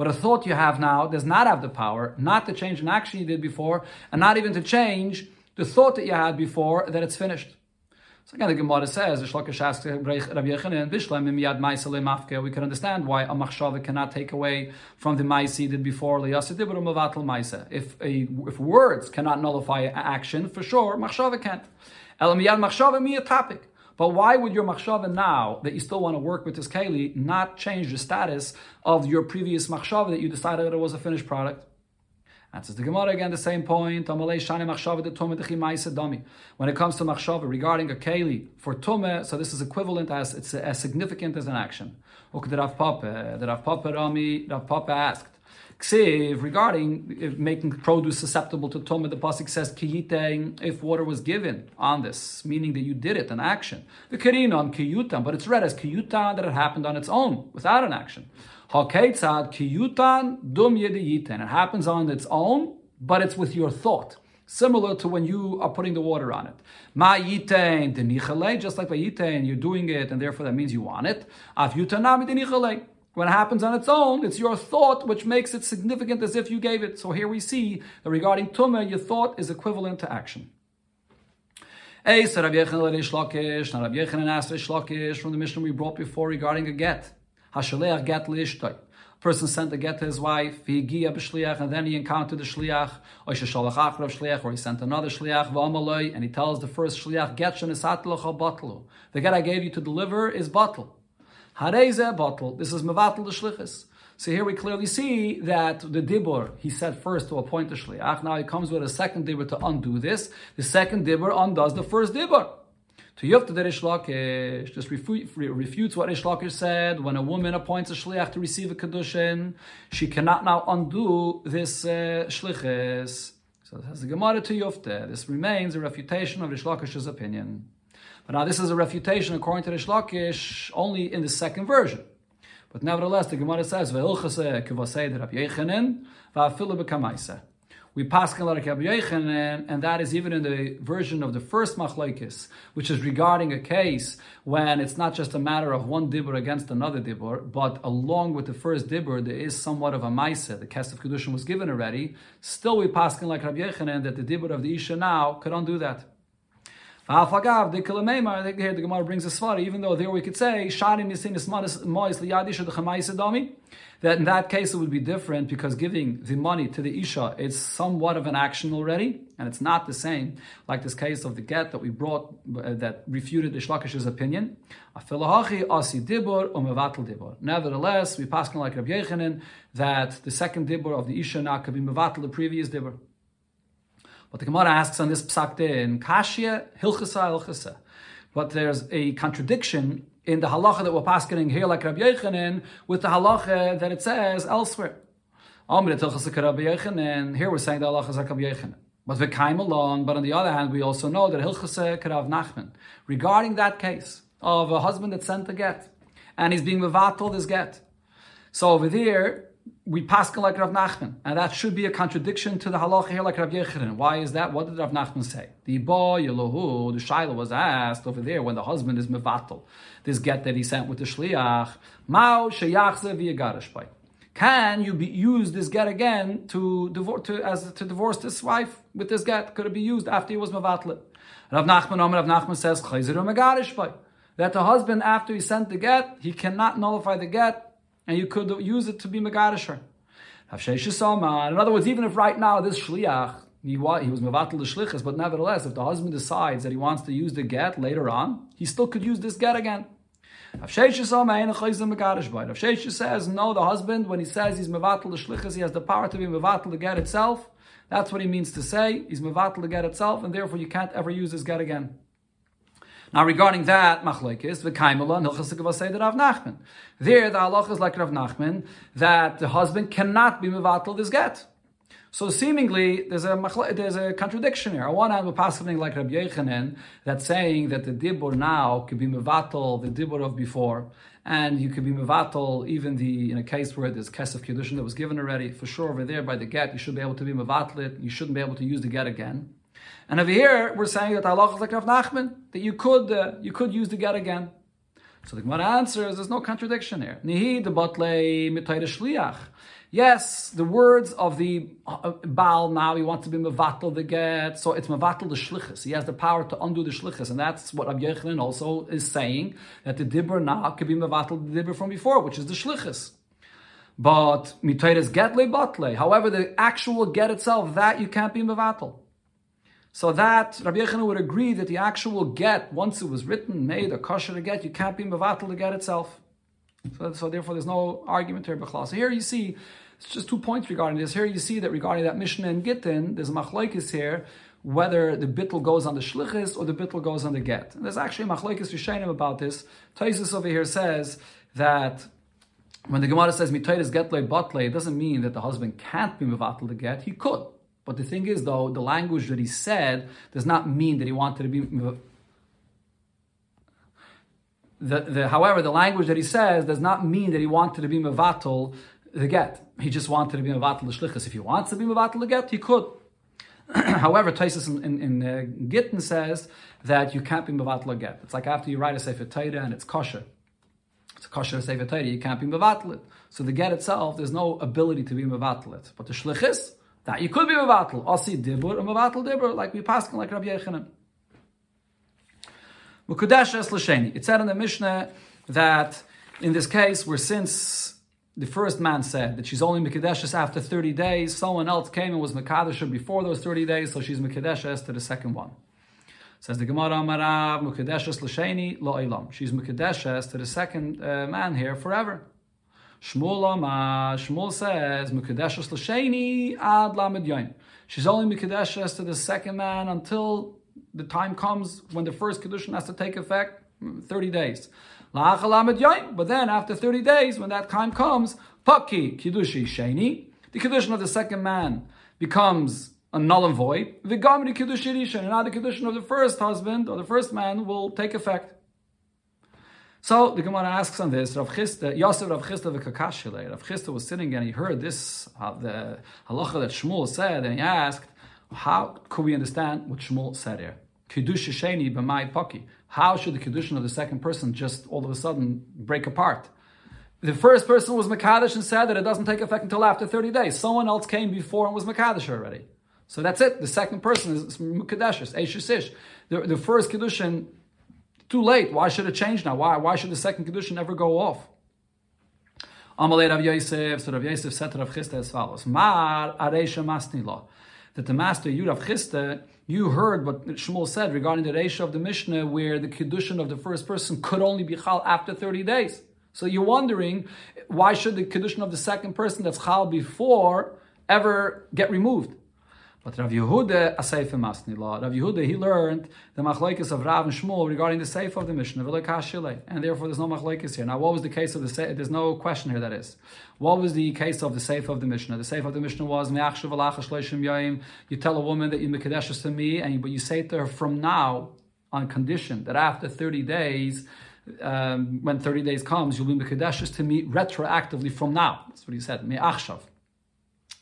a thought you have now does not have the power, not to change an action you did before, and not even to change the thought that you had before that it's finished. So again, the Gemara says, we can understand why a machshava cannot take away from the ma'isi did before If a, if words cannot nullify action, for sure, machshava can't. machshava topic. But why would your machshava now, that you still want to work with this keli, not change the status of your previous machshava that you decided it was a finished product? Answers the Gemara again, the same point. When it comes to machshava regarding a keli for tume, so this is equivalent as it's as significant as an action. The Rav Papa, the Rav Papa Rami, Rav Papa asked. regarding uh, making produce susceptible to tume, the pasuk says kiyitein if water was given on this, meaning that you did it, an action. The kirinon kiyutan, but it's read as kiyutan that it happened on its own without an action. Hakeitzad kiyutan dum yediyiten. It happens on its own, but it's with your thought. Similar to when you are putting the water on it. Ma yitein denichale, just like by yitein, you're doing it, and therefore that means you want it. Af yutanami denichale. When it happens on its own, it's your thought which makes it significant as if you gave it. So here we see that regarding tumah, your thought is equivalent to action. So Rabbi Rabbi asked Rish from the mission we brought before regarding a get. Hashaleach get lishtoi. Person sent a get to his wife, he gia b'shliach, and then he encountered the shliach, or achrav shliach, or he sent another shliach, v'amaloi, and he tells the first shliach, get shenisat l'cha batlu. The get I gave you to deliver is bottle. Hareze bottle. This is mevatel the shlichus. So here we clearly see that the dibur he said first to appoint the shliach. Now he comes with a second dibur to undo this. The second dibur undoes the first dibur. To Yufta the Rish Lakish just refutes what Rish Lakish said. When a woman appoints a shliach to receive a kedushin, she cannot now undo this uh. So it has the Gemara to Yufta. This remains a refutation of Rish Lakish's opinion. But now this is a refutation according to Rish Lakish only in the second version. But nevertheless, the Gemara says, "Ve'ilchase kivasei Rabbi Yechanan va'afilu b'kamaisa." We pass like Rabbi Yochanan, and that is even in the version of the first machlokes, which is regarding a case when it's not just a matter of one dibur against another dibur, but along with the first dibur, there is somewhat of a maisa. The cast of kedushin was given already. Still, we pass like Rabbi Yochanan that the dibur of the isha now could undo that. The here the Gemara brings a svar, even though there we could say, Sharim Yisin Mois Liyadisha the Chamaisa that in that case it would be different because giving the money to the Isha is somewhat of an action already, and it's not the same like this case of the get that we brought uh, that refuted the Shlakish's opinion. Nevertheless, we pass like Rabbi Yechanan that the second dibur of the Isha now could be mevatel the previous dibur. But the Gemara asks on this psak in Kashya Hilchasa Hilchasa. But there's a contradiction in the halacha that we're passing here, like Rabbi Yechanan, with the halacha that it says elsewhere. Here we're saying the halacha is like Rabbi Yechanan. But we came along, but on the other hand, we also know that Hilchase Karav Nachman, regarding that case of a husband that sent a get, and he's being mevatel this get. So over there, we pass like Rav Nachman, and that should be a contradiction to the halacha here, like Rav Yechirin. Why is that? What did Rav Nachman say? The boy Yelohu, the Shiloh was asked over there when the husband is mevatel, this get that he sent with the shliach, Mao sheyachze v'yagarishbay. Can you be use this get again to divorce to as to divorce this wife with this get? Could it be used after he was mevatel? Rav Nachman, Rav Nachman says that the husband after he sent the get, he cannot nullify the get and you could use it to be Megadisher. In other words, even if right now this shliach, he was, he was mevatel the shlichus, but nevertheless, if the husband decides that he wants to use the get later on, he still could use this get again. Rav Sheshes says, no, the husband, when he says he's mevatel the shlichus, he has the power to be mevatel the get itself. That's what he means to say. He's mevatel the get itself, and therefore you can't ever use this get again. Now, regarding that machlekes, v'kaimela nilchas Rav Nachman. There, the halacha is like Rav Nachman that the husband cannot be mevatel this get. So seemingly there's a there's a contradiction here. On one hand, we're passing like Rabbi Yechanan that's saying that the dibur now could be mevatel the dibur of before, and you could be mevatel even the in a case where there's kesef kiddushin that was given already. For sure, over there by the get, you should be able to be mevatel it. You shouldn't be able to use the get again. And over here, we're saying that Allah is like Rav Nachman that you could uh, you could use the get again. So the Gemara answers, there's no contradiction here. Nihi de batle shliach. Yes, the words of the uh, Baal now, he wants to be mevatel the get, so it's mevatel the shlichus. He has the power to undo the shlichus, and that's what Rabbi Yechanan also is saying, that the dibber now could be mevatel the dibber from before, which is the shlichus. But mitoides get le batle. However, the actual get itself, that you can't be mevatel. So that Rabbi Yechanan would agree that the actual get, once it was written, made, a kosher get, you can't be mevatel the get itself. So, so therefore, there's no argument here. So here you see it's just two points regarding this. Here you see that regarding that Mishnah and Gittin, there's a machlaikis here whether the bittel goes on the shlichus or the bittel goes on the get. And there's actually a machlaikis Rishonim about this. Taisus over here says that when the Gemara says mitayis getle batle, it doesn't mean that the husband can't be mevatel the get. He could. But the thing is, though, the language that he said does not mean that he wanted to be. The, the, however, the language that he says does not mean that he wanted to be mevatel the get. He just wanted to be mevatel the shlichus. If he wants to be mevatel the get, he could. However, Taisus in, in, in uh, Gittin says that you can't be mevatel the get. It's like after you write a sefer Torah and it's kosher. It's a kosher sefer Torah, you can't be mevatel it. So the get itself, there's no ability to be mevatel it. But the shlichus, that you could be mevatel. Asi dibur and mevatel dibur, like we pass like Rabbi Yechanan. It said in the Mishnah that in this case, where since the first man said that she's only Mekadeshes after 30 days. Someone else came and was Mekadesha before those 30 days, so she's Mekadeshes to the second one. Says the Gemara Amarav, Mekadeshes L'Sheni Lo Eilam. She's Mekadeshes to the second uh, man here forever. Shmuel Amar, Shmuel says, Mekadeshes L'Sheni Ad Lamed Yoin. She's only Mekadeshes to the second man until the time comes when the first Kedushin has to take effect, 30 days. But then after 30 days, when that time comes, Paki Kiddushi Sheni, the Kiddushin of the second man becomes a null and void. The Gamri Kiddushi and now the Kiddushin of the first husband or the first man will take effect. So the Gemara asks on this, Rav Chisda, Yosef Rav Chisda v'kakashile. Rav Chisda was sitting and he heard this, uh, the halacha that Shmuel said, and he asked, how could we understand what Shmuel said here? Kiddush Sheni b'mai paki. How should the Kiddushin of the second person just all of a sudden break apart? The first person was Makadish and said that it doesn't take effect until after 30 days. Someone else came before and was Makadish already. So that's it. The second person is Mukadeshes, Eishisish. The, the first Kiddushin, too late. Why should it change now? Why, why should the second Kiddushin ever go off? Amalei Rav Yosef, so Rav Yosef said to Rav Chisda as follows, Mar Aresha that the master Yurav Chiste, you heard what Shmuel said regarding the Reisha of the Mishnah, where the Kiddushin of the first person could only be Chal after 30 days. So you're wondering, why should the Kiddushin of the second person that's Chal before ever get removed? But Rav Yehuda, a Masni law. Rav Yehuda, he learned the machlekes of Rav and Shmuel regarding the Sefer of the Mishnah, and therefore there's no machlekes here. Now, what was the case of the Sefer? There's no question here, that is. What was the case of the Sefer of the Mishnah? The Sefer of the Mishnah was, you tell a woman that you Mekadesh to me, and but you say to her from now, on condition that after 30 days, um, when 30 days comes, you'll be Mekadesh to me retroactively from now. That's what he said, Me'achshav.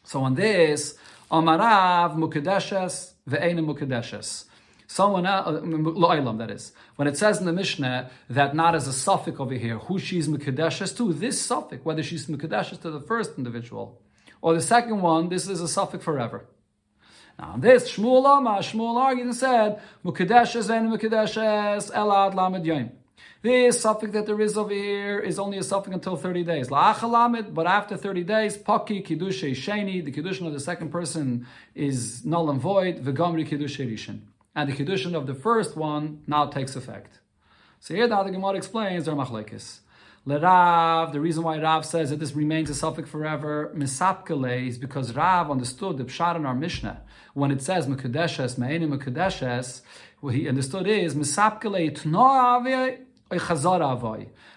So on this, Amarav mukadeshes ve'ena mukadeshes. Someone else, lo'ilam, that is. When it says in the Mishnah that not as a suffix over here, who she's mukadeshes to, this suffix, whether she's mukadeshes to the first individual or the second one, this is a suffix forever. Now, this Shmuel Amar, Shmuel argued and said, mukadeshes ve'ena mukadeshes elad lamed yom. This suffix that there is over here is only a suffix until 30 days. La'achalamid, but after 30 days, paki kiddushe sheni, the kiddushin of the second person is null and void, v'gamri kiddushe rishon. And the kiddushin of the first one now takes effect. So here the Gemara explains their machlekes. Rav, the reason why Rav says that this remains a suffix forever, misapkele, is because Rav understood the pshat in our Mishnah. When it says mekadeshes, me'eni mekadeshes, what he understood is misapkele tnoa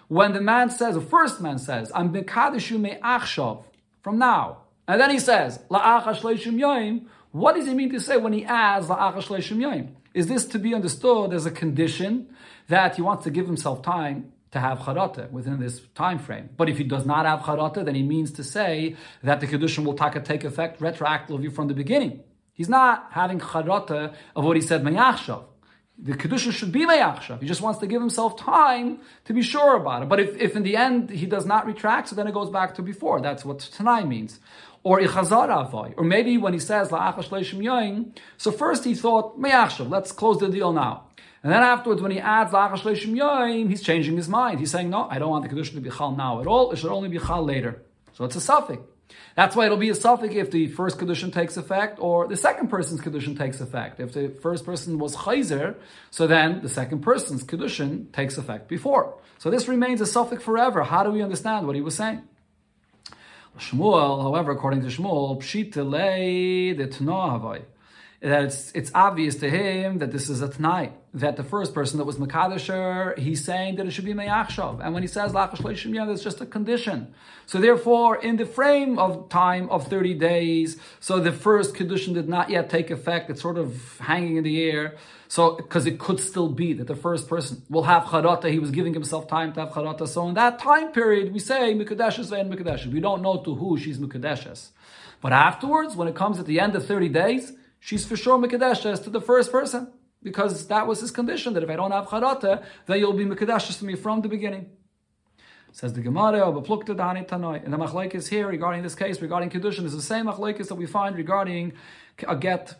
when the man says, the first man says, I'm Bekadishu me achshav, from now, And then he says. What does he mean to say when he adds La'acha shleishim yoim? Is this to be understood as a condition that he wants to give himself time to have charata within this time frame. But if he does not have charata, then he means to say that the kedushin will take effect retroactively from the beginning. He's not having charata of what he said mayachshav. The kedusha should be mayachshav. He just wants to give himself time to be sure about it. But if, if in the end he does not retract, so then it goes back to before. That's what Tanai means. Or ichazar avoy. Or maybe when he says la'achash leishim yoin, so first he thought mayachshav. Let's close the deal now. And then afterwards, when he adds La'achash Leishim Yoim, he's changing his mind. He's saying, no, I don't want the Kedusha to be Chal now at all. It should only be Chal later. So it's a suffix. That's why it'll be a suffix if the first Kedushin takes effect or the second person's Kedushin takes effect. If the first person was Chayzer, so then the second person's Kedushin takes effect before. So this remains a suffix forever. How do we understand what he was saying? Shmuel, however, according to Shmuel, Pshita lei the that it's, it's obvious to him that this is a tonight that the first person that was Makadasher, he's saying that it should be Mayachshav. And when he says Lachash Leishim that's just a condition. So therefore, in the frame of time of 30 days, so the first condition did not yet take effect. It's sort of hanging in the air. So, because it could still be that the first person will have charata, he was giving himself time to have charata. So in that time period, we say Mikadeshes and Mikadeshes. We don't know to who she's Mikadeshes. But afterwards, when it comes at the end of 30 days, she's for sure Mikadeshes to the first person. Because that was his condition, that if I don't have charata, then you'll be Mikadeshes to me from the beginning. Says the Gemara, Beplukta Dani Tanoi. And the machlaikis here regarding this case, regarding Kedushin, is the same machlaikis that we find regarding a get.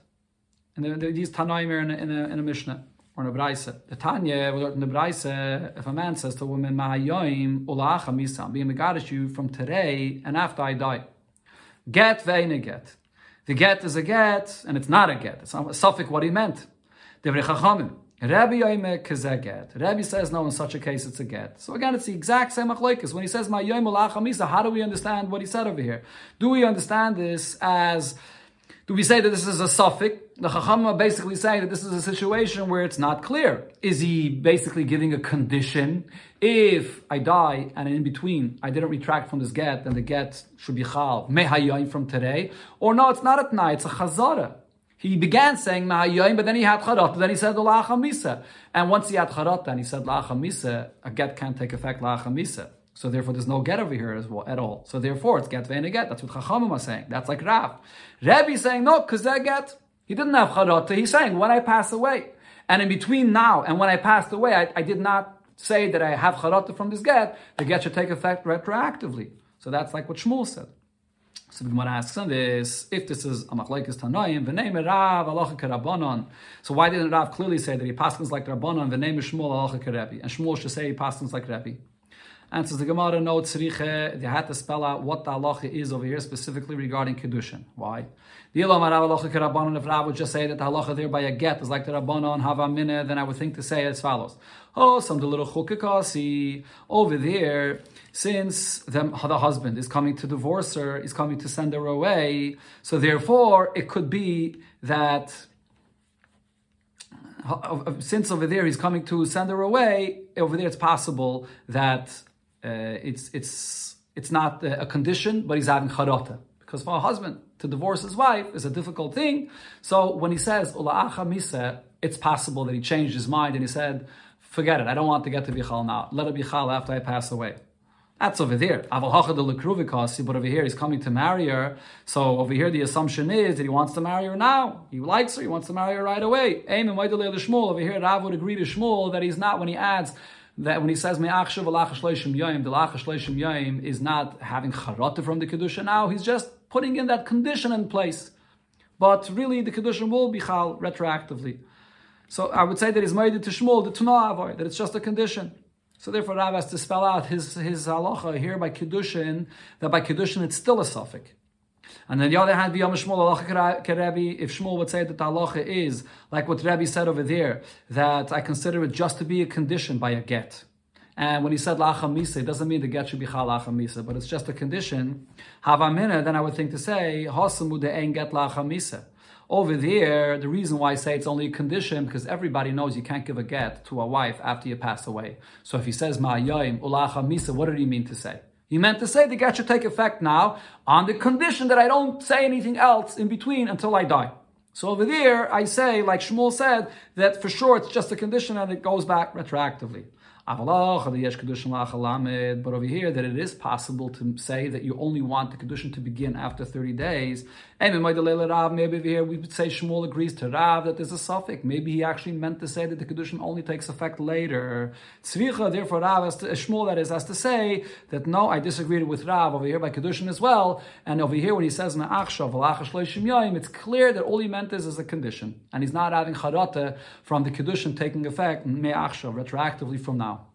And the, the, these Tanoim are in a, in a, in a Mishnah or in a Braise. The Tanya, in the Braise, if a man says to a woman, Ma'ayoim ulacha misam, being megadish you from today and after I die. Get ve'ine get. The get is a get, and it's not a get. It's a suffix what he meant. Devrei Chachamim. Rabbi. Rabbi says no, in such a case it's a get. So again, it's the exact same machlekes. When he says my how do we understand what he said over here? Do we understand this as do we say that this is a suffix? The Chacham are basically saying that this is a situation where it's not clear. Is he basically giving a condition? If I die and in between I didn't retract from this get, then the get should be chal mehayim from today. Or no, it's not at night, it's a chazara. He began saying Mahayoim, but then he had Charot, then he said La'acha Misa. And once he had Charot, and he said La'acha Misa, a get can't take effect La'acha Misa. So therefore, there's no get over here as well, at all. So therefore, it's get vein get. That's what Chachamim was saying. That's like Rav. Rebbe saying no, because that get. He didn't have charata. He's saying when I pass away, and in between now and when I passed away, I, I did not say that I have charata from this get. The get should take effect retroactively. So that's like what Shmuel said. So the Gemara asks on this, if this is a machlekes tanoim, v'nei Rav alacha. So why didn't Rav clearly say that he paskins like Rabbanon, v'nei Shmuel alacha kerebi? And Shmuel should say he paskins like Rebbe. Answers the Gemara, no tzriche, they had to spell out what the halacha is over here, specifically regarding Kedushin. Why? The Ilam Rav halacha kerabanon, if Rav would just say that the halacha there by a get is like the Rabbanon, hava mineh, then I would think to say as follows. Oh, some the little chukikasi over there, since the, the husband is coming to divorce her, is coming to send her away, so therefore it could be that uh, since over there he's coming to send her away, over there it's possible that uh, it's it's it's not a condition, but he's having charata. Because for a husband to divorce his wife is a difficult thing. So when he says ula'acha mise, it's possible that he changed his mind and he said, "Forget it. I don't want to get to bichal now. Let it be bichal after I pass away." That's over there. But over here he's coming to marry her. So over here the assumption is that he wants to marry her now. He likes her, he wants to marry her right away. Over here Rav would agree to Shmuel that he's not when he adds that when he says me'achshav alachash leishim yoyim, the lachash leishim yoyim is not having charata from the kedusha now. He's just putting in that condition in place. But really, the kedusha will be chal retroactively. So I would say that he's married to Shmuel, the Tunah that it's just a condition. So therefore, Rav has to spell out his his halacha here by kiddushin that by kiddushin it's still a suffix. And then the other hand, if Shmuel would say that the halacha is like what Rebbe said over there, that I consider it just to be a condition by a get. And when he said lacha misa, it doesn't mean the get should be misa, but it's just a condition. Have a Havamina, then I would think to say hasamu de get lacha misa. Over there, the reason why I say it's only a condition because everybody knows you can't give a get to a wife after you pass away. So if he says ma'ayim ulacha misa, what did he mean to say? He meant to say the get should take effect now on the condition that I don't say anything else in between until I die. So over there, I say, like Shmuel said, that for sure it's just a condition and it goes back retroactively. But over here, that it is possible to say that you only want the condition to begin after 30 days. Maybe over here we would say Shmuel agrees to Rav that there's a suffix. Maybe he actually meant to say that the condition only takes effect later. Tzvicha, therefore Rav has to, Shmuel that is has to say that no, I disagreed with Rav over here by condition as well. And over here when he says it's clear that all he meant is as a condition, and he's not adding charata from the condition taking effect retroactively from now.